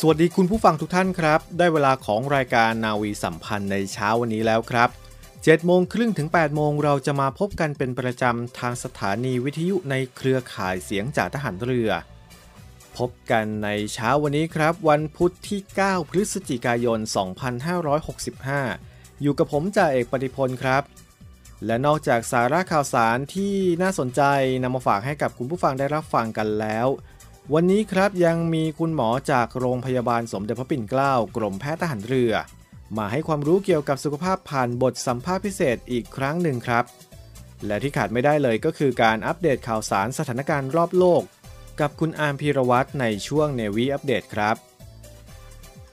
สวัสดีคุณผู้ฟังทุกท่านครับ ได้เวลาของรายการนาวีสัมพันธ์ในเช้าวันนี้แล้วครับ7โมงครึ่งถึง8โมงเราจะมาพบกันเป็นประจำทางสถานีวิทยุในเครือข่ายเสียงจากทหารเรือ พบกันในเช้าวันนี้ครับ วันพุธที่ 9 พฤศจิกายน 2565 อยู่กับผมจ่าเอกปฏิพลครับ และนอกจากสาระข่าวสารที่น่าสนใจนำมาฝากให้กับคุณผู้ฟังได้รับฟังกันแล้ว วันนี้ครับยังมีคุณหมอจากโรงพยาบาลสมเด็จพระปิ่นเกล้ากรมแพทย์ทหารเรือ มาให้ความรู้เกี่ยวกับสุขภาพผ่านบทสัมภาษณ์พิเศษอีกครั้งหนึ่งครับ และที่ขาดไม่ได้เลยก็คือการอัปเดตข่าวสารสถานการณ์รอบโลก กับคุณอาร์มพีรวัตรในช่วงเนวีอัปเดตครับ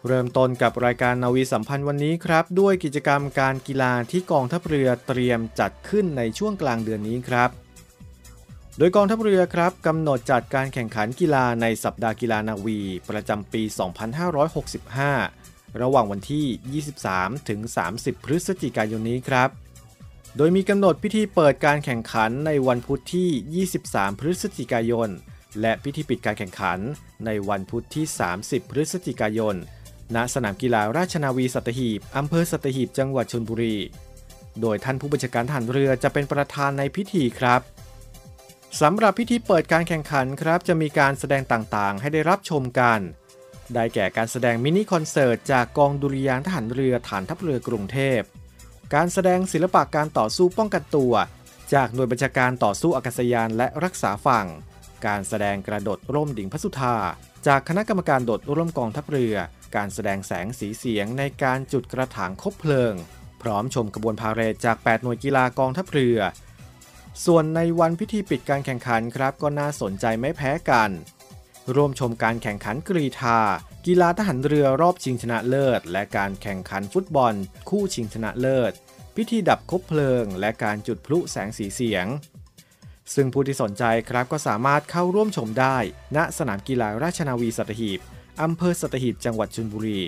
เริ่มต้นกับรายการนาวีสัมพันธ์วันนี้ครับ ด้วยกิจกรรมการกีฬาที่กองทัพเรือเตรียมจัดขึ้นในช่วงกลางเดือนนี้ครับ โดยกองทัพเรือครับกำหนดจัดการแข่งขันกีฬาในสัปดาห์กีฬานาวี ประจำปี 2565 ระหว่างวันที่ 23 ถึง 30 พฤศจิกายนนี้ครับ โดยมีกำหนดพิธีเปิดการแข่งขันในวันพุธที่ 23 พฤศจิกายน และพิธีปิดการแข่งขันในวันพุธที่ 30 พฤศจิกายน ณ สนามกีฬาราชนาวีสัตหีบอำเภอสัตหีบ จังหวัดชลบุรี โดยท่านผู้บัญชาการทหารเรือจะเป็นประธานในพิธีครับ สำหรับพิธีเปิดการแข่งขันครับ จะมีการแสดงต่างๆ ให้ได้รับชมกัน ได้แก่การแสดงมินิคอนเสิร์ตจากกองดุริยางทหารเรือฐานทัพเรือกรุงเทพ การแสดงศิลปะการต่อสู้ป้องกันตัว จากหน่วยบัญชาการต่อสู้อากาศยานและรักษาฝั่ง การแสดงกระโดดร่มดิ่งพระสุธา จากคณะกรรมการโดดร่มกองทัพเรือ การแสดงแสงสีเสียงในการจุดกระถางคบเพลิง พร้อมชมกระบวนพาเหรดจาก 8 หน่วยกีฬากองทัพเรือ ส่วนในวันพิธีปิดการแข่งขันครับก็น่าสนใจไม่แพ้กัน ร่วมชมการแข่งขันกรีธากีฬาทหารเรือรอบชิงชนะเลิศ และการแข่งขันฟุตบอล คู่ชิงชนะเลิศ พิธีดับคบเพลิง และการจุดพลุแสงสีเสียง ซึ่งผู้ที่สนใจครับก็สามารถเข้าร่วมชมได้ ณสนามกีฬาราชนาวีสัตหีบอำเภอสัตหีบจังหวัดชลบุรี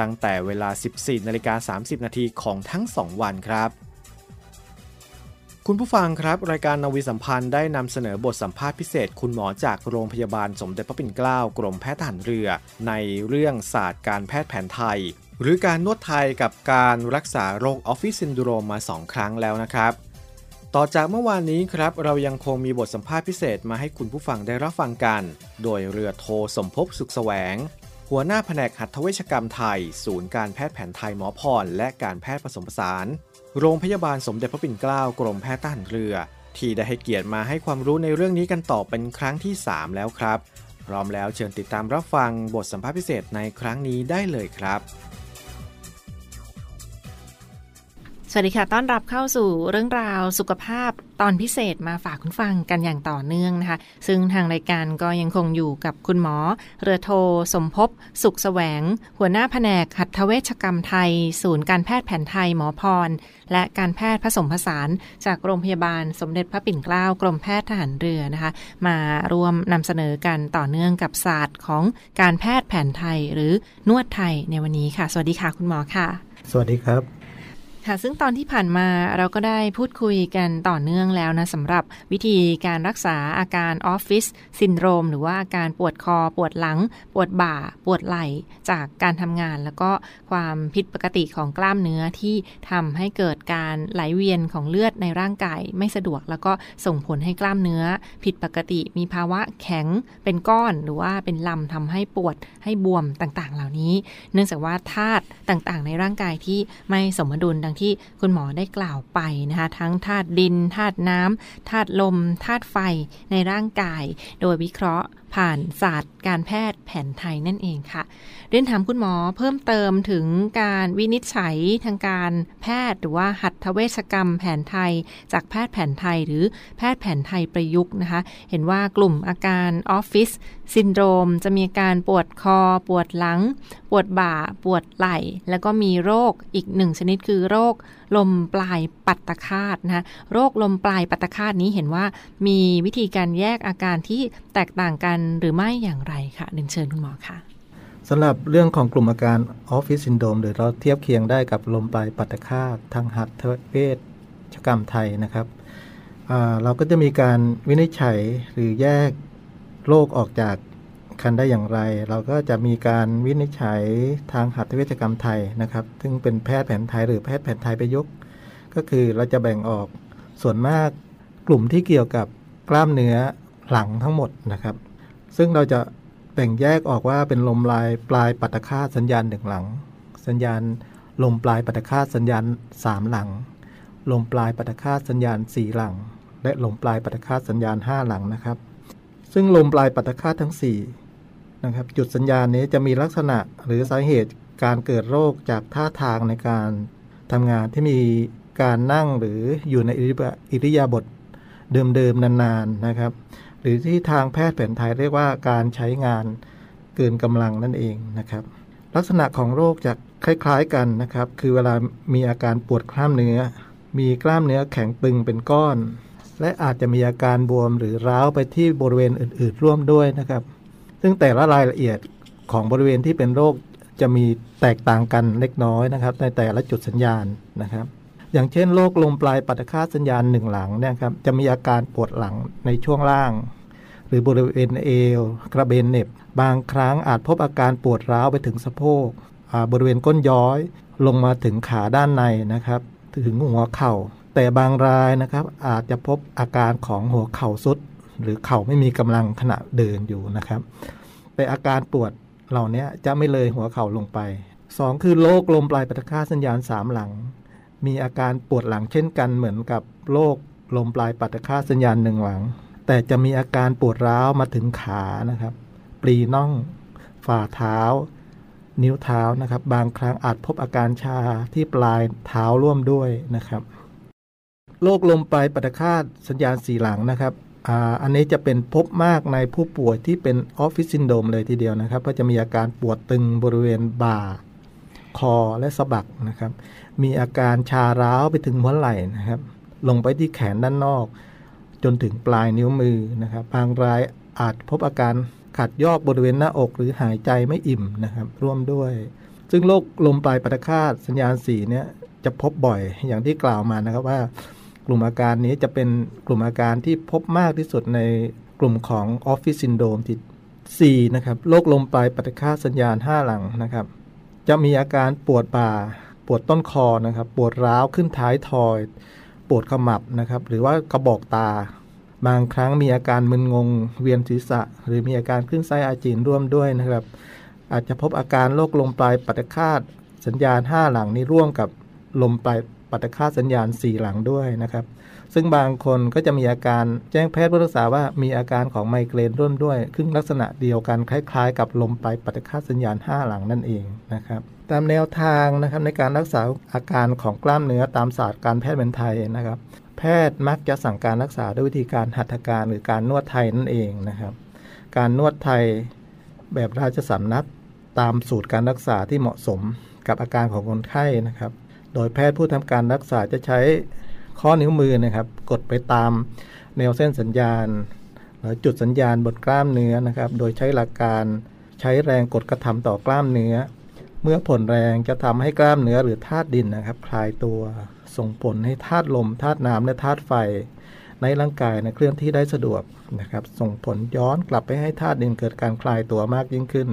ตั้งแต่เวลา 14นาฬิกา30นาทีของทั้ง 2 วันครับ คุณผู้ฟังครับ รายการนาวีสัมพันธ์ได้นำเสนอบทสัมภาษณ์พิเศษ คุณหมอจากโรงพยาบาลสมเด็จพระปิ่นเกล้ากรมแพทย์ทหารเรือ ในเรื่องศาสตร์การแพทย์แผนไทย หรือการนวดไทยกับการรักษาโรคออฟฟิศซินโดรมมา 2 ครั้งแล้วนะครับ ต่อจากเมื่อวานนี้ครับ เรายังคงมีบทสัมภาษณ์พิเศษมาให้คุณผู้ฟังได้รับฟังกัน โดยเรือโทสมภพสุขแสวง หัวหน้าแผนกหัตถเวชกรรมไทย ศูนย์การแพทย์แผนไทยหมอพรและการแพทย์ผสมผสาน โรงพยาบาลสมเด็จพระปิ่นเกล้ากรมแพทย์ทหารเรือ ที่ได้ให้เกียรติมาให้ความรู้ในเรื่องนี้กันต่อเป็นครั้งที่ 3 แล้วครับ พร้อมแล้วเชิญติดตามรับฟังบทสัมภาษณ์พิเศษในครั้งนี้ได้เลยครับ สวัสดีค่ะ ต้อนรับเข้าสู่เรื่องราวสุขภาพตอนพิเศษมาฝากคุณฟังกันอย่างต่อเนื่องนะคะ ซึ่งทางรายการก็ยังคงอยู่กับคุณหมอ เรือโท สมภพ สุขแสวง หัวหน้าแผนกหัตถเวชกรรมไทย ศูนย์การแพทย์แผนไทยหมอพร และการแพทย์ผสมผสาน จากโรงพยาบาลสมเด็จพระปิ่นเกล้ากรมแพทย์ทหารเรือนะคะ มาร่วมนำเสนอกันต่อเนื่องกับศาสตร์ของการแพทย์แผนไทย หรือนวดไทยในวันนี้ค่ะ สวัสดีค่ะ คุณหมอค่ะ สวัสดีครับ ค่ะ ซึ่งตอนที่ผ่านมาเราก็ได้พูดคุยกันต่อเนื่องแล้วนะสำหรับวิธีการรักษาอาการออฟฟิศซินโดรม หรือว่าอาการปวดคอ ปวดหลัง ปวดบ่า ปวดไหล่ จากการทำงาน แล้วก็ความผิดปกติของกล้ามเนื้อที่ทำให้เกิดการไหลเวียนของเลือดในร่างกายไม่สะดวก แล้วก็ส่งผลให้กล้ามเนื้อ ผิดปกติ มีภาวะแข็งเป็นก้อนหรือว่าเป็นลำทำให้ปวดให้บวมต่างๆ เหล่านี้ เนื่องจากว่าธาตุต่างๆ ในร่างกายที่ไม่สมดุลดังที่คุณหมอได้กล่าวไปนะคะทั้งธาตุดินธาตุน้ำธาตุลมธาตุไฟในร่างกาย โดยวิเคราะห์ ผ่านศาสตร์การแพทย์แผนไทยนั่นเองค่ะ เรียนถามคุณหมอเพิ่มเติมถึงการวินิจฉัยทางการแพทย์หรือว่าหัตถเวชกรรมแผนไทย จากแพทย์แผนไทยหรือแพทย์แผนไทยประยุกต์นะคะ เห็นว่ากลุ่มอาการออฟฟิศซินโดรม จะมีการปวดคอ ปวดหลัง ปวดบ่า ปวดไหล่ แล้วก็มีโรคอีกหนึ่งชนิดคือโรคลมปลายปัตตคาตนะคะโรคลมปลายปัตตคาตนี้เห็นว่ามีวิธีการแยกอาการที่แตกต่างกันหรือไม่อย่างไรคะเรียนเชิญคุณหมอค่ะสำหรับเรื่องของกลุ่มอาการออฟฟิศซินโดรมหรือเราเทียบเคียงได้กับลมปลายปัตคาตทางหัตถเวชกรรมไทยนะครับ เราก็จะมีการวินิจฉัยหรือแยกโรคออกจากกันได้อย่างไร เราก็จะมีการวินิจฉัยทางหัตถเวชกรรมไทยนะครับ ซึ่งเป็นแพทย์แผนไทยหรือแพทย์แผนไทยประยุกต์ ก็คือเราจะแบ่งออกส่วนมากกลุ่มที่เกี่ยวกับกล้ามเนื้อหลังทั้งหมดนะครับ ซึ่งเราจะแบ่งแยกออกว่าเป็นลมลายปลายปัตตคาสัญญาณหนึ่งหลัง สัญญาณลมปลายปัตตคาสัญญาณสามหลัง ลมปลายปัตตคาสัญญาณสี่หลัง และลมปลายปัตตคาสัญญาณห้าหลังนะครับ ซึ่งลมปลายปัตตคาทั้งสี่นะครับจุดสัญญาณนี้จะมีลักษณะหรือสาเหตุการเกิดโรคจากท่าทางในการทำงานที่มีการนั่งหรืออยู่ในอิริยาบถเดิมๆนานๆนะครับ หรือที่ทางแพทย์แผนไทยเรียกว่าการใช้งานเกินกำลังนั่นเองนะครับ ลักษณะของโรคจะคล้ายๆกันนะครับ คือเวลามีอาการปวดกล้ามเนื้อ มีกล้ามเนื้อแข็งตึงเป็นก้อน และอาจจะมีอาการบวมหรือร้าวไปที่บริเวณอื่นๆร่วมด้วยนะครับ ซึ่งแต่ละรายละเอียดของบริเวณที่เป็นโรคจะมีแตกต่างกันเล็กน้อยนะครับ ในแต่ละจุดสัญญาณนะครับ อย่างเช่นโรคลมปลายปัตคาสัญญาณหนึ่งหลังนี่ยครับจะมีอาการปวดหลังในช่วงล่าง หรือบริเวณเอว กระเบนเน็บ บางครั้งอาจพบอาการปวดร้าวไปถึงสะโพกบริเวณก้นย้อย ลงมาถึงขาด้านในนะครับถึงหัวเข่า แต่บางรายนะครับอาจจะพบอาการของหัวเข่าสุด หรือเข่าไม่มีกำลังขณะเดินอยู่นะครับ แต่อาการปวดเหล่านี้จะไม่เลยหัวเข่าลงไป 2 คือโรคลมปลายปัตฆาตสัญญาณ3หลัง มีอาการปวดหลังเช่นกันเหมือนกับโรคลมปลายปัตฆาตสัญญาณหนึ่งหลัง แต่จะมีอาการปวดร้าวมาถึงขานะครับปลีน่อง ฝ่าเท้า นิ้วเท้านะครับ บางครั้งอาจพบอาการชาที่ปลายเท้าร่วมด้วยนะครับโรคลมปลายปัตฆาตสัญญาณสี่หลังนะครับอันนี้จะเป็นพบมากในผู้ป่วยที่เป็นออฟฟิศซินโดรมเลยทีเดียวนะครับ ก็จะมีอาการปวดตึงบริเวณบ่า คอและสะบักนะครับ มีอาการชาร้าวไปถึงหัวไหล่นะครับ ลงไปที่แขนด้านนอก จนถึงปลายนิ้วมือนะครับ บางรายอาจพบอาการขัดยอกบริเวณหน้าอกหรือหายใจไม่อิ่มนะครับ ร่วมด้วย ซึ่งโรคลมปลายปัตคาตสัญญาณสีเนี่ยจะพบบ่อยอย่างที่กล่าวมานะครับว่ากลุ่มอาการนี้จะเป็นกลุ่มอาการที่พบมากที่สุดในกลุ่มของออฟฟิศซินโดมที่4นะครับโรคลมปลายปฏิฆาสัญญาณ 5 หลังนะครับ จะมีอาการปวดบ่า ปวดต้นคอนะครับ ปวดร้าวขึ้นท้ายทอย ปวดขมับนะครับ หรือว่ากระบอกตา บางครั้งมีอาการมึนงง เวียนศีรษะ หรือมีอาการขึ้นไส้อาเจียนร่วมด้วยนะครับ อาจจะพบอาการโรคลมปลายปฏิฆาสัญญาณ 5 หลังนี้ร่วมกับลมปลายปัตคาสัญญาณ 4 หลังด้วยนะครับ ซึ่งบางคนก็จะมีอาการแจ้งแพทย์ผู้รักษาว่ามีอาการของไมเกรนร่วมด้วยซึ่งลักษณะเดียวกันคล้ายๆ กับลมไปปัตตคาสัญญาณ 5 หลังนั่นเองนะครับตามแนวทางนะครับในการรักษาอาการของกล้ามเนื้อตามศาสตร์การแพทย์แผนไทยนะครับ แพทย์มักจะสั่งการรักษาด้วยวิธีการหัตถการหรือการนวดไทยนั่นเองนะครับ การนวดไทยแบบราชสำนักตามสูตรการรักษาที่เหมาะสมกับอาการของคนไข้นะครับ โดยแพทย์ผู้ทำการรักษาจะใช้ ข้อนิ้วมือนะครับ กดไปตามแนวเส้นสัญญาณ หรือจุดสัญญาณบนกล้ามเนื้อนะครับ โดยใช้หลักการใช้แรงกดกระทำต่อกล้ามเนื้อ เมื่อผลแรงจะทำให้กล้ามเนื้อหรือธาตุดินนะครับ คลายตัวส่งผลให้ธาตุลมธาตุน้ำและธาตุไฟ ในร่างกายนะเคลื่อนที่ได้สะดวกนะครับ ส่งผลย้อนกลับไปให้ธาตุดินเกิดการคลายตัวมากยิ่งขึ้น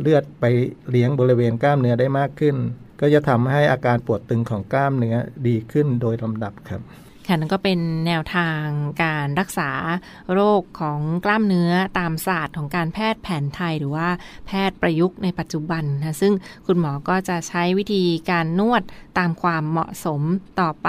เลือดไปเลี้ยงบริเวณกล้ามเนื้อได้มากขึ้น ก็จะทำให้อาการปวดตึงของกล้ามเนื้อดีขึ้นโดยลำดับครับค่ะนั่นก็เป็นแนวทางการรักษาโรคของกล้ามเนื้อตามศาสตร์ของการแพทย์แผนไทยหรือว่าแพทย์ประยุกต์ในปัจจุบันนะซึ่งคุณหมอก็จะใช้วิธีการนวด ตามความเหมาะสมต่อไป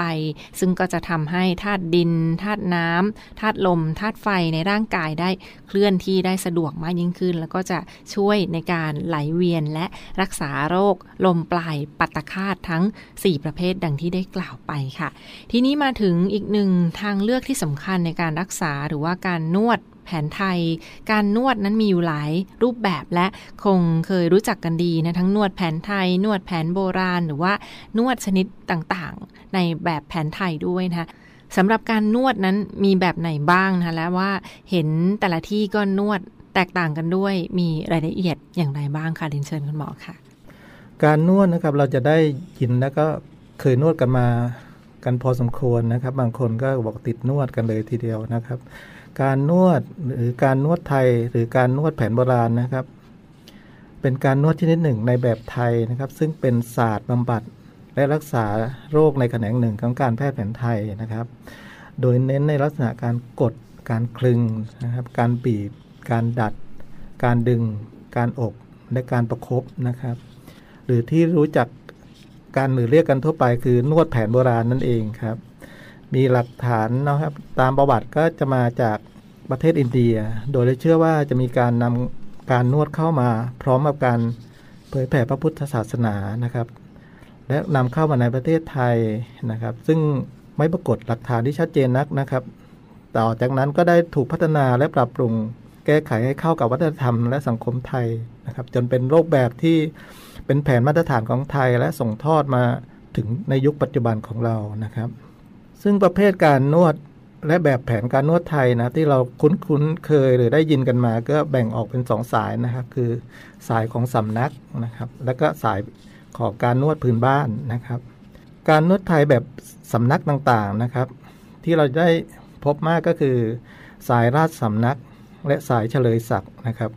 ซึ่งก็จะทำให้ธาตุดินธาตุน้ำธาตุลมธาตุไฟในร่างกายได้เคลื่อนที่ได้สะดวกมากยิ่งขึ้น แล้วก็จะช่วยในการไหลเวียนและรักษาโรค ลมปลายปัตตคาตทั้ง 4 ประเภทดังที่ได้กล่าวไปค่ะ ทีนี้มาถึงอีกหนึ่งทางเลือกที่สำคัญในการรักษาหรือว่าการนวด แผนไทย การนวดนั้นมีอยู่หลายรูปแบบและคงเคยรู้จักกันดีนะทั้งนวดแผนไทย นวดแผนโบราณ หรือว่านวดชนิดต่างๆ ในแบบแผนไทยด้วยนะคะสำหรับการนวดนั้นมีแบบไหนบ้างนะและว่าเห็นแต่ละที่ก็นวดแตกต่างกันด้วยมีรายละเอียดอย่างไรบ้างคะเรียนเชิญคุณหมอค่ะ การนวดนะครับเราจะได้ยินแล้วก็เคยนวดกันมากันพอสมควรนะครับ บางคนก็บอกติดนวดกันเลยทีเดียวนะครับ การนวดหรือการนวดไทยหรือการนวดแผนโบราณนะครับ เป็นการนวดชนิดหนึ่งในแบบไทยนะครับ ซึ่งเป็นศาสตร์บำบัดและรักษาโรคในแขนงหนึ่งของการแพทย์แผนไทยนะครับ โดยเน้นในลักษณะการกด การคลึงนะครับ การบีบ การดัด การดึง การอบ และการประครบนะครับ หรือที่รู้จักการหรือเรียกกันทั่วไปคือนวดแผนโบราณนั่นเองครับ มีหลักฐานนะครับ ตามประวัติก็จะมาจากประเทศอินเดีย โดยเชื่อว่าจะมีการนำการนวดเข้ามา พร้อมกับการเผยแผ่พระพุทธศาสนานะครับ และนำเข้ามาในประเทศไทยนะครับ ซึ่งไม่ปรากฏหลักฐานที่ชัดเจนนักนะครับ ต่อจากนั้นก็ได้ถูกพัฒนาและปรับปรุงแก้ไขให้เข้ากับวัฒนธรรมและสังคมไทยนะครับ จนเป็นรูปแบบที่เป็นแผนมาตรฐานของไทยและส่งทอดมาถึงในยุคปัจจุบันของเรานะครับ ซึ่งประเภทการนวดและแบบแผนการนวดไทยนะที่เราคุ้นๆเคยหรือได้ยินกันมา ก็แบ่งออกเป็นสองสายนะครับ คือสายของสำนักนะครับ แล้วก็สายของการนวดพื้นบ้านนะครับ การนวดไทยแบบสำนักต่างๆนะครับ ที่เราได้พบมากก็คือ สายราชสำนักและสายเฉลยศักดิ์นะครับ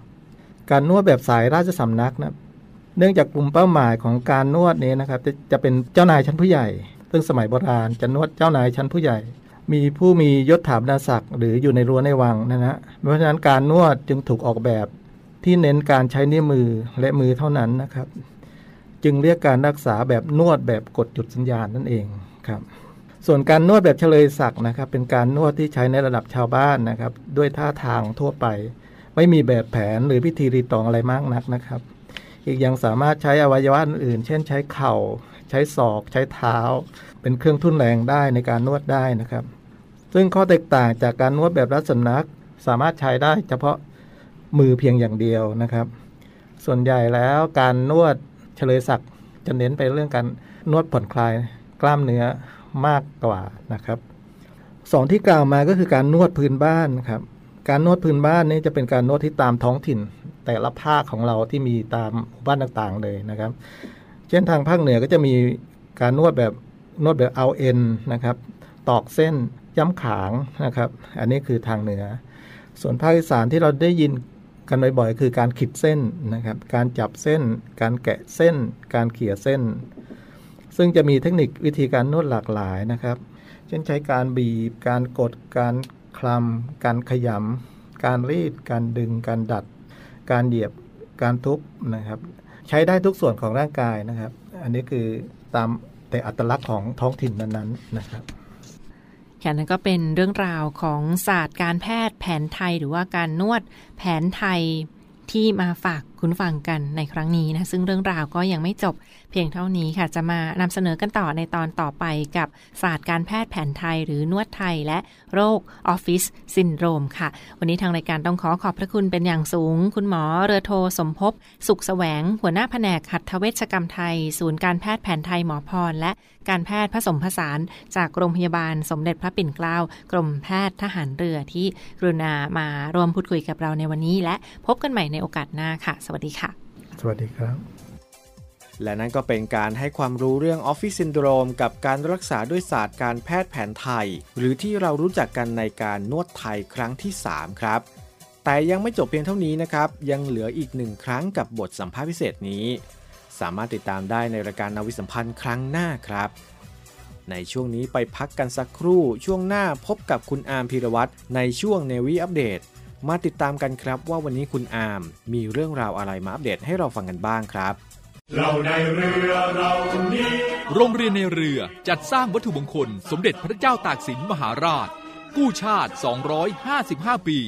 การนวดแบบสายราชสำนักนะเนื่องจากกลุ่มเป้าหมายของการนวดนี้นะครับ จะจะเป็นเจ้านายชั้นผู้ใหญ่ ซึ่งสมัยโบราณจะนวดเจ้านายชั้นผู้ใหญ่ มีผู้มียศถาบรรดาศักดิ์หรืออยู่ในรั้วในวังนะฮะเพราะฉะนั้นการนวดจึงถูกออกแบบที่เน้นการใช้นิ้วมือและมือเท่านั้นนะครับ จึงเรียกการรักษาแบบนวดแบบกดจุดสัญญาณนั่นเองครับส่วนการนวดแบบเฉลยศักดิ์นะครับ เป็นการนวดที่ใช้ในระดับชาวบ้านนะครับ ด้วยท่าทางทั่วไป ไม่มีแบบแผนหรือพิธีรีตองอะไรมากนักนะครับ อีกยังสามารถใช้อวัยวะอื่น เช่นใช้เข่า ใช้ศอกใช้เท้า เป็นเครื่องทุ่นแรงได้ในการนวดได้นะครับ ซึ่งข้อแตกต่างจากการนวดแบบรัศนักสามารถใช้ได้เฉพาะมือเพียงอย่างเดียวนะครับ ส่วนใหญ่แล้วการนวดเฉลยศักดิ์จะเน้นไปเรื่องการนวดผ่อนคลายกล้ามเนื้อมากกว่านะครับสองที่กล่าวมาก็คือการนวดพื้นบ้านครับการนวดพื้นบ้านนี้จะเป็นการนวดที่ตามท้องถิ่น แต่ละภาคของเราที่มีตามบ้านต่างๆเลยนะครับ เช่นทางภาคเหนือก็จะมีการนวดแบบนวดแบบเอาเอ็นนะครับ ตอกเส้นย้ำขางนะครับ อันนี้คือทางเหนือ ส่วนภาคอีสานที่เราได้ยินกันบ่อยๆคือการขีดเส้นนะครับ การจับเส้น การแกะเส้น การเขี่ยเส้น ซึ่งจะมีเทคนิควิธีการนวดหลากหลายนะครับ เช่นใช้การบีบ การกด การคลำการขยำการรีด การดึง การดัด การเหยียบ การทุบนะครับ ใช้ได้ทุกส่วนของร่างกายนะครับ อันนี้คือตามแต่อัตลักษณ์ของท้องถิ่นนั้นๆนะครับค่ะนั่นก็เป็นเรื่องราวของศาสตร์การแพทย์แผนไทยหรือว่าการนวดแผนไทยที่มาฝาก คุณฟังกันในครั้งนี้นะ ซึ่งเรื่องราวก็ยังไม่จบเพียงเท่านี้ค่ะ จะมานำเสนอกันต่อในตอนต่อไปกับศาสตร์การแพทย์แผนไทยหรือนวดไทยและโรคออฟฟิศซินโดรมค่ะ วันนี้ทางรายการต้องขอขอบพระคุณเป็นอย่างสูง คุณหมอเรือโทสมภพสุขแสวง หัวหน้าแผนกหัตถเวชกรรมไทย ศูนย์การแพทย์แผนไทยหมอพรและการแพทย์ผสมผสานจากโรงพยาบาลสมเด็จพระปิ่นเกล้ากรมแพทย์ทหารเรือที่กรุณามาร่วมพูดคุยกับเราในวันนี้ และพบกันใหม่ในโอกาสหน้าค่ะ สวัสดีค่ะ สวัสดีครับ และนั่นก็เป็นการให้ความรู้เรื่องออฟฟิศซินโดรมกับการรักษาด้วยศาสตร์การแพทย์แผนไทย หรือที่เรารู้จักกันในการนวดไทยครั้งที่ 3 ครับแต่ยังไม่จบเพียงเท่านี้นะครับ ยังเหลืออีกหนึ่งครั้งกับบทสัมภาษณ์พิเศษนี้ สามารถติดตามได้ในรายการนาวิสัมพันธ์ครั้งหน้าครับ ในช่วงนี้ไปพักกันสักครู่ ช่วงหน้าพบกับคุณอาร์มพีรวัตรในช่วงเนวีอัปเดต มาติดตามกันครับว่าวันนี้คุณอาร์มมีเรื่องราวอะไรมาอัปเดตให้เราฟังกันบ้างครับเราในเรือเรานี้โรงเรียนในเรือจัดสร้างวัตถุมงคล สมเด็จพระเจ้าตากสินมหาราช กู้ชาติ 255 ปี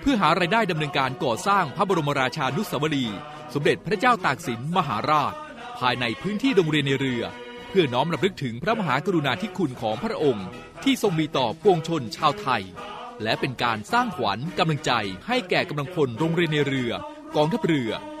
เพื่อหารายได้ดำเนินการก่อสร้างพระบรมราชานุสาวรีย์ สมเด็จพระเจ้าตากสินมหาราช ภายในพื้นที่โรงเรียนในเรือ เพื่อน้อมรำลึกถึงพระมหากรุณาธิคุณของพระองค์ ที่ทรงมีต่อปวงชนชาวไทย และเป็นการสร้างขวัญกำลังใจให้แก่กำลังพลโรงเรียนในเรือ กองทัพเรือ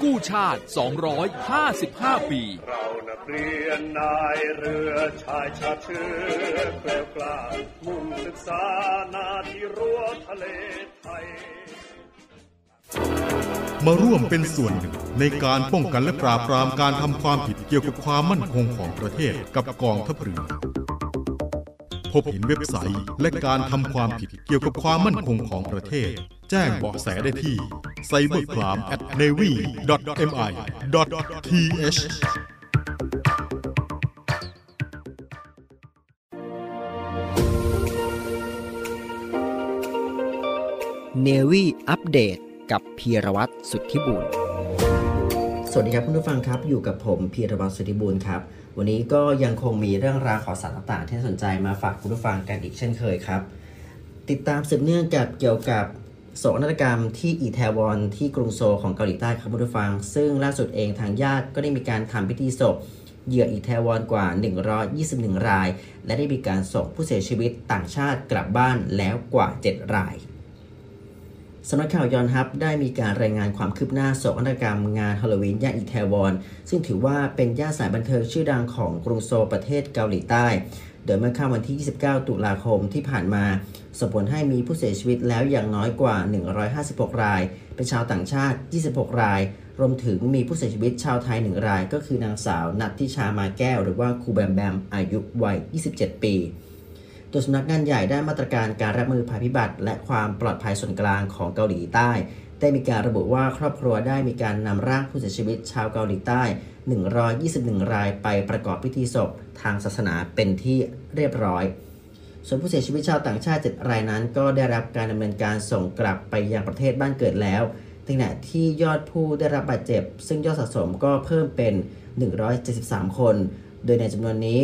กู้ชาติ 255 ปี เรานักเรียนนายเรือชายชาติเชื้อแกล้วกล้ามุ่งศึกษานาที่รั้วทะเลไทย มาร่วมเป็นส่วนหนึ่งในการป้องกันและปราบปรามการทำความผิดเกี่ยวกับความมั่นคงของประเทศกับกองทัพเรือพบเห็นเว็บไซต์และการทำความผิดเกี่ยวกับความมั่นคงของประเทศ จ้งเบาะแสได้ที่ cybercrime@navy.mi.th Navy อัปเดตกับพีรวัตรสุทธิบุญสวัสดีครับคุณผู้ฟังครับ อยู่กับผมพีรวัตรสุทธิบุญครับ วันนี้ก็ยังคงมีเรื่องราวข่าวสารต่างๆ ที่น่าสนใจมาฝากคุณผู้ฟังกันอีกเช่นเคยครับ ติดตามสืบเนื่องกับเกี่ยวกับ โศกนาฏกรรมที่อีแทวอนที่กรุงโซลของเกาหลีใต้ครับผู้ฟัง ซึ่งล่าสุดเองทางญาติก็ได้มีการทำพิธีศพเหยื่ออีแทวอนกว่า 121 ราย และได้มีการส่งผู้เสียชีวิตต่างชาติกลับบ้านแล้วกว่า 7 รายสำนักข่าวยอนฮับได้มีการรายงานความคืบหน้าโศกนาฏกรรมงานฮาโลวีนย่านอิตาวอน ซึ่งถือว่าเป็นย่านสายบันเทิงชื่อดังของกรุงโซลประเทศเกาหลีใต้ โดยเมื่อค่ำวันที่ 29 ตุลาคมที่ผ่านมาส่งผลให้มีผู้เสียชีวิตแล้วอย่างน้อยกว่า 156 ราย เป็นชาวต่างชาติ 26 ราย รวมถึงมีผู้เสียชีวิตชาวไทย 1 ราย ก็คือนางสาวนัททิชามาแก้ว หรือว่าครูแบมแบม อายุวัย 27 ปีตัวสำนักงานใหญ่ได้มาตรการการรับมือภัยพิบัติ และความปลอดภัยส่วนกลางของเกาหลีใต้ ได้มีการระบุว่าครอบครัวได้มีการนำร่างผู้เสียชีวิตชาวเกาหลีใต้ 121 รายไปประกอบพิธีศพทางศาสนาเป็นที่เรียบร้อย ส่วนผู้เสียชีวิตชาวต่างชาติ 7 รายนั้น ก็ได้รับการดำเนินการส่งกลับไปยังประเทศบ้านเกิดแล้วในขณะที่ยอดผู้ได้รับบาดเจ็บ ซึ่งยอดสะสมก็เพิ่มเป็น 173 คน โดยในจำนวนนี้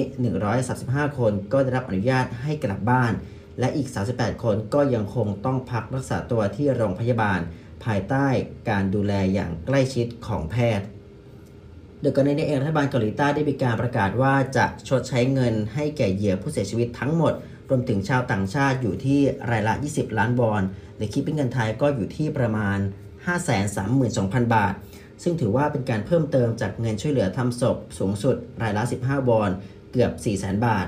135 คนก็ได้รับอนุญาตให้กลับบ้าน และอีก 38 คนก็ยังคงต้องพักรักษาตัวที่โรงพยาบาล ภายใต้การดูแลอย่างใกล้ชิดของแพทย์ โดยก่อนหน้านี้เองรัฐบาลเกาหลีใต้ได้มีการประกาศว่าจะชดใช้เงินให้แก่เหยื่อผู้เสียชีวิตทั้งหมด รวมถึงชาวต่างชาติอยู่ที่รายละ 20 ล้านวอนหรือคิดเป็นเงินไทยก็อยู่ที่ประมาณ 532,000 บาท ซึ่งถือว่าเป็นการเพิ่มเติมจากเงินช่วยเหลือทำศพสูงสุดรายละ 15วอนเกือบ 400,000 บาท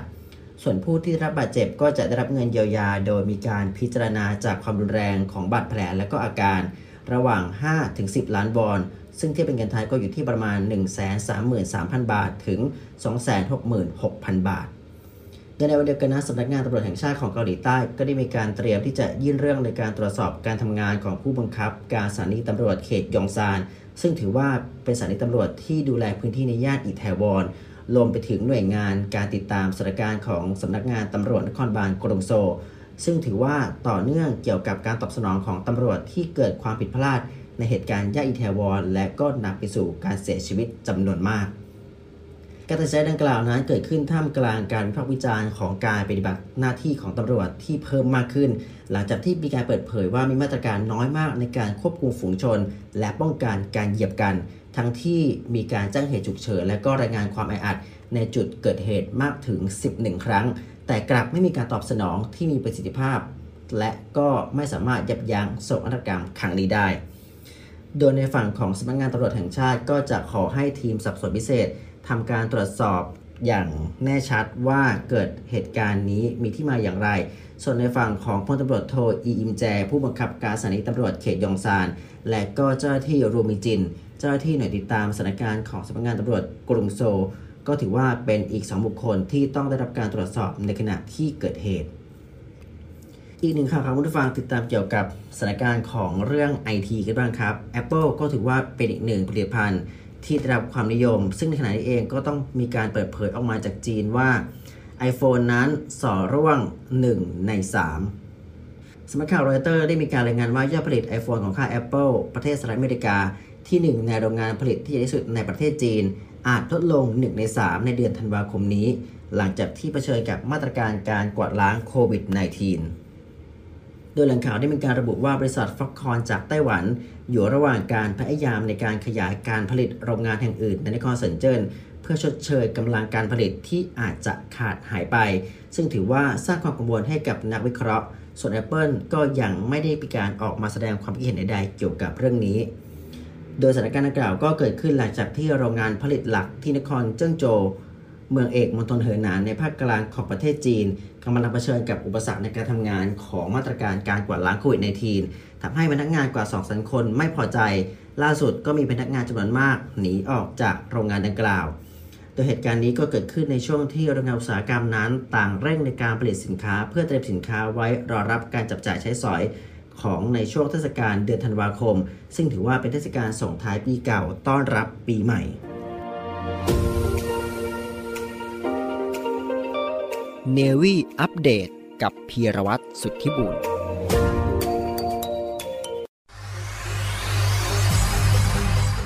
ส่วนผู้ที่รับบาดเจ็บก็จะได้รับเงินเยียวยา โดยมีการพิจารณาจากความรุนแรงของบาดแผลและก็อาการ ระหว่าง 5-10 ล้านวอน ซึ่งเทียบเป็นเงินไทยก็อยู่ที่ประมาณ 133,000 บาทถึง 266,000 บาทโดยในวันเดียวกันนะสำนักงานตำรวจแห่งชาติของเกาหลีใต้ ก็ได้มีการเตรียมที่จะยื่นเรื่องในการตรวจสอบการทำงานของผู้บังคับ การสถานีตำรวจเขตยองซาน ซึ่งถือว่าเป็นสถานีตำรวจที่ดูแลพื้นที่ในย่านอิแทวอน รวมไปถึงหน่วยงานการติดตามสถานการณ์ของสำนักงานตำรวจนครบาลกรุงโซลซึ่งถือว่าต่อเนื่องเกี่ยวกับการตอบสนองของตำรวจที่เกิดความผิดพลาด ในเหตุการณ์ย่าอิแทวอนและก็นำไปสู่การเสียชีวิตจำนวนมากการตัดสินใจดังกล่าวนั้นเกิดขึ้นท่ามกลางการวิพากษ์วิจารณ์ของการปฏิบัติหน้าที่ของตำรวจที่เพิ่มมากขึ้น หลังจากที่มีการเปิดเผยว่ามีมาตรการน้อยมากในการควบคุมฝูงชน และป้องกันการเหยียบกัน ทั้งที่มีการแจ้งเหตุฉุกเฉินและก็รายงานความแออัดในจุดเกิดเหตุมากถึง 11 ครั้ง แต่กลับไม่มีการตอบสนองที่มีประสิทธิภาพ และก็ไม่สามารถยับยั้งโศกนาฏกรรมครั้งนี้ได้ โดยในฝั่งของสำนักงงานตำรวจแห่งชาติก็จะขอให้ทีมสอบสวนพิเศษทำการตรวจสอบอย่างแน่ชัดว่าเกิดเหตุการณ์นี้มีที่มาอย่างไร ส่วนในฝั่งของพลตำรวจโทอีอิมแจ ผู้บังคับการสถานีตำรวจเขตยองซาน และก็เจ้าหน้าที่รูมิจิน เจ้าหน้าที่หน่วยติดตามสถานการณ์ของสำนักงานตำรวจกรุงโซ ก็ถือว่าเป็นอีก 2 บุคคลที่ต้องได้รับการตรวจสอบในขณะที่เกิดเหตุ อีกหนึ่งข่าวครับคุณผู้ฟังติดตามเกี่ยวกับสถานการณ์ของเรื่องไอทีกันบ้างครับ Apple ก็ถือว่าเป็นอีกหนึ่งผลิตภัณฑ์ที่ได้รับความนิยม ซึ่งในขณะนี้เองก็ต้องมีการเปิดเผยออกมาจากจีนว่า iPhone นั้นสอร่วง 1 ใน 3 สำนักข่าวรอยเตอร์ได้มีการรายงานว่ายอดผลิต iPhone ของค่าย Apple ประเทศสหรัฐอเมริกา ที่ 1 ในโรงงานผลิตที่ใหญ่ที่สุดในประเทศจีน อาจลดลง 1 ใน 3 ในเดือนธันวาคมนี้ หลังจากที่เผชิญกับมาตรการการกวาดล้างโควิด -19 โดยแหล่งข่าวได้มีการระบุว่าบริษัทฟ็อกคอนจากไต้หวัน อยู่ระหว่างการพยายามในการขยายการผลิตโรงงานแห่งอื่นในนครเซินเจิ้นเพื่อชดเชยกำลังการผลิตที่อาจจะขาดหายไป ซึ่งถือว่าสร้างความกังวลให้กับนักวิเคราะห์ ส่วน Apple ก็ยังไม่ได้มีการออกมาแสดงความคิดเห็นใดๆเกี่ยวกับเรื่องนี้ โดยสถานการณ์ดังกล่าวก็เกิดขึ้นหลังจากที่โรงงานผลิตหลักที่นครเจิ้งโจวเมืองเอกมณฑลเหอหนานในภาคกลางของประเทศจีนกำลังเผชิญกับอุปสรรคในการทำงานของมาตรการการกวาดล้างโควิด -19 ทำให้พนักงานกว่า 2 0 0 0 คนไม่พอใจ ล่าสุดก็มีพนักงานจำนวนมาก หนีออกจากโรงงานดังกล่าว โดยเหตุการณ์นี้ก็เกิดขึ้นในช่วงที่โรงงานอุตสาหกรรมนั้น ต่างเร่งในการผลิตสินค้า เพื่อเตรียมสินค้าไว้รอรับการจับจ่ายใช้สอย ของในช่วงเทศกาลเดือนธันวาคม ซึ่งถือว่าเป็นเทศกาลส่งท้ายปีเก่าต้อนรับปีใหม่เนวี่อัปเดตกับพีรวัตรสุทธิบุญ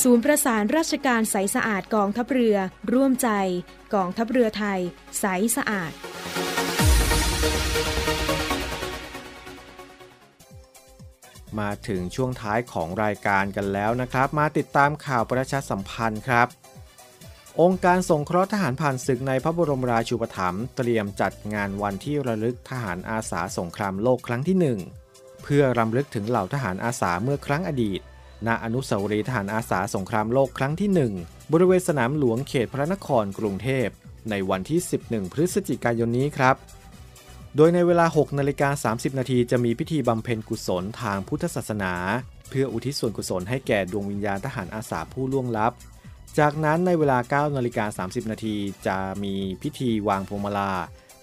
ศูนย์ประสานราชการใสสะอาดกองทัพเรือ ร่วมใจ กองทัพเรือไทย ใสสะอาด มาถึงช่วงท้ายของรายการกันแล้วนะครับ มาติดตามข่าวประชาสัมพันธ์ครับ องค์การสงเคราะห์ทหารผ่านศึกในพระบรมราชูปถัมภ์เตรียมจัดงานวันที่ระลึกทหารอาสาสงครามโลกครั้งที่ 1 เพื่อรำลึกถึงเหล่าทหารอาสาเมื่อครั้งอดีต ณอนุสาวรีย์ทหารอาสาสงครามโลกครั้งที่ 1 บริเวณสนามหลวงเขตพระนครกรุงเทพ ในวันที่ 11 พฤศจิกายนนี้ครับ โดยในเวลา 6 นาฬิกา 30 นาทีจะมีพิธีบำเพ็ญกุศลทางพุทธศาสนา เพื่ออุทิศส่วนกุศลให้แก่ดวงวิญญาณทหารอาสาผู้ล่วงลับ จากนั้นในเวลา 9 นาฬิกา 30 นาทีจะมีพิธีวางพวงมาลา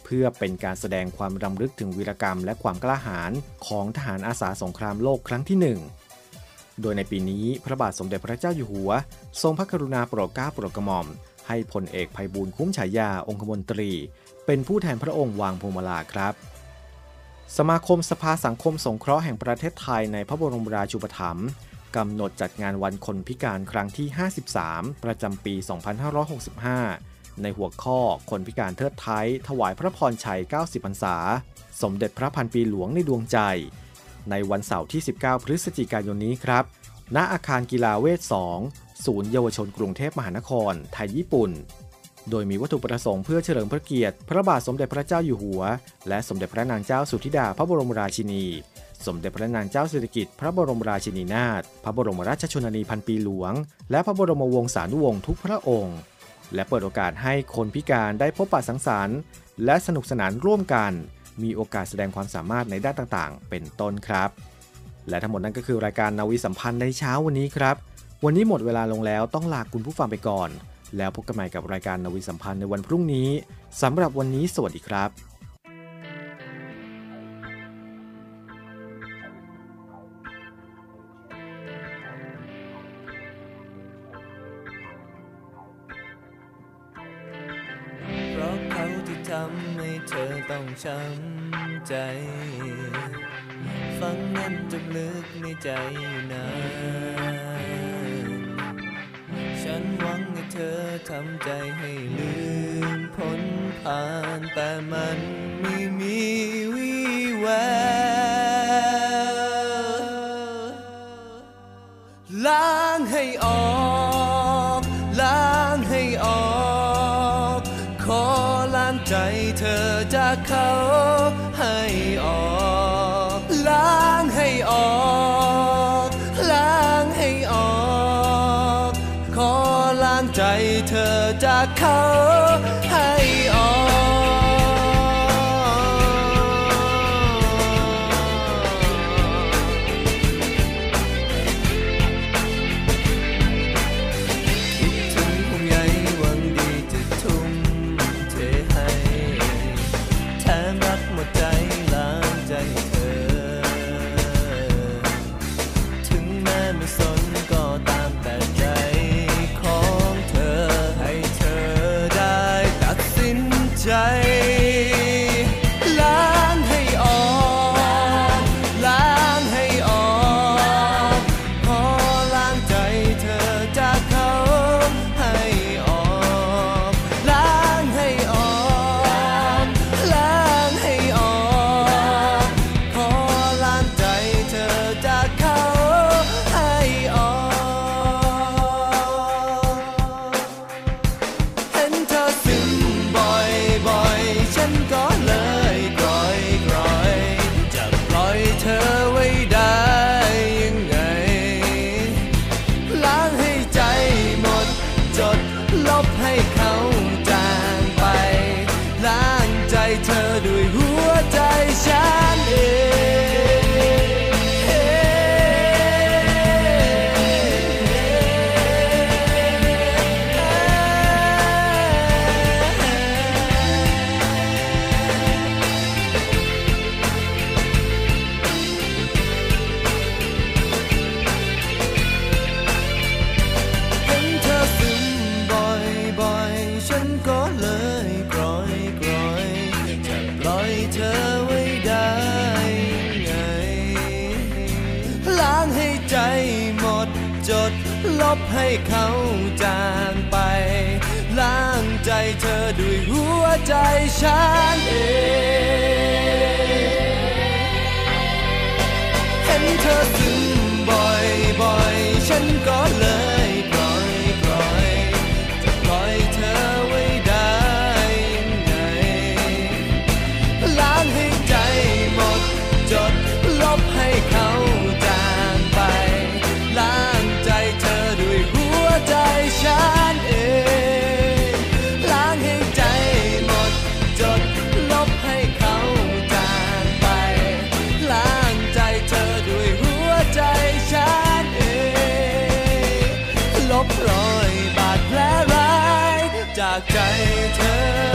เพื่อเป็นการแสดงความรำลึกถึงวีรกรรมและความกล้าหาญของทหารอาสาสงครามโลกครั้งที่หนึ่ง โดยในปีนี้พระบาทสมเด็จพระเจ้าอยู่หัว ทรงพระกรุณาโปรดเกล้าโปรดกระหม่อม ให้พลเอกภัยบูลคุ้มฉายาองคมนตรี เป็นผู้แทนพระองค์วางพวงมาลาครับ สมาคมสภาสังคมสงเคราะห์แห่งประเทศไทยในพระบรมราชูปถัมภ์กำหนดจัดงานวันคนพิการครั้งที่ 53 ประจำปี 2565 ในหัวข้อคนพิการเทิดไทย ถวายพระพรชัย 90 พรรษา สมเด็จพระพันปีหลวงในดวงใจ ในวันเสาร์ที่ 19 พฤศจิกายนนี้ครับ ณ อาคารกีฬาเวท 2 ศูนย์เยาวชนกรุงเทพมหานคร ไทยญี่ปุ่น โดยมีวัตถุประสงค์เพื่อเฉลิมพระเกียรติ พระบาทสมเด็จพระเจ้าอยู่หัว และสมเด็จพระนางเจ้าสุธิดาพระบรมราชินี สมเด็จพระนางเจ้าสิริกิติ์พระบรมราชินีนาถ พระบรมราชชนนีพันปีหลวง และพระบรมวงศานุวงศ์ทุกพระองค์ และเปิดโอกาสให้คนพิการได้พบปะสังสรรค์ และสนุกสนานร่วมกัน มีโอกาสแสดงความสามารถในด้านต่างๆ เป็นต้นครับ และทั้งหมดนั้นก็คือรายการนาวีสัมพันธ์ในเช้าวันนี้ครับ วันนี้หมดเวลาลงแล้วต้องลาคุณผู้ฟังไปก่อน แล้วพบกันใหม่กับรายการนาวีสัมพันธ์ในวันพรุ่งนี้สำหรับวันนี้สวัสดีครับ ช้ำใจ ฟังแน่นจนลึกในใจอยู่นานฉันหวังให้เธอทำใจให้ลืมพ้นผ่านแต่มันไม่มี เขาจางไป ล้างใจเธอด้วยหัวใจฉันเองเห็นเธอซึมบ่อยบ่อยๆฉัน ลบ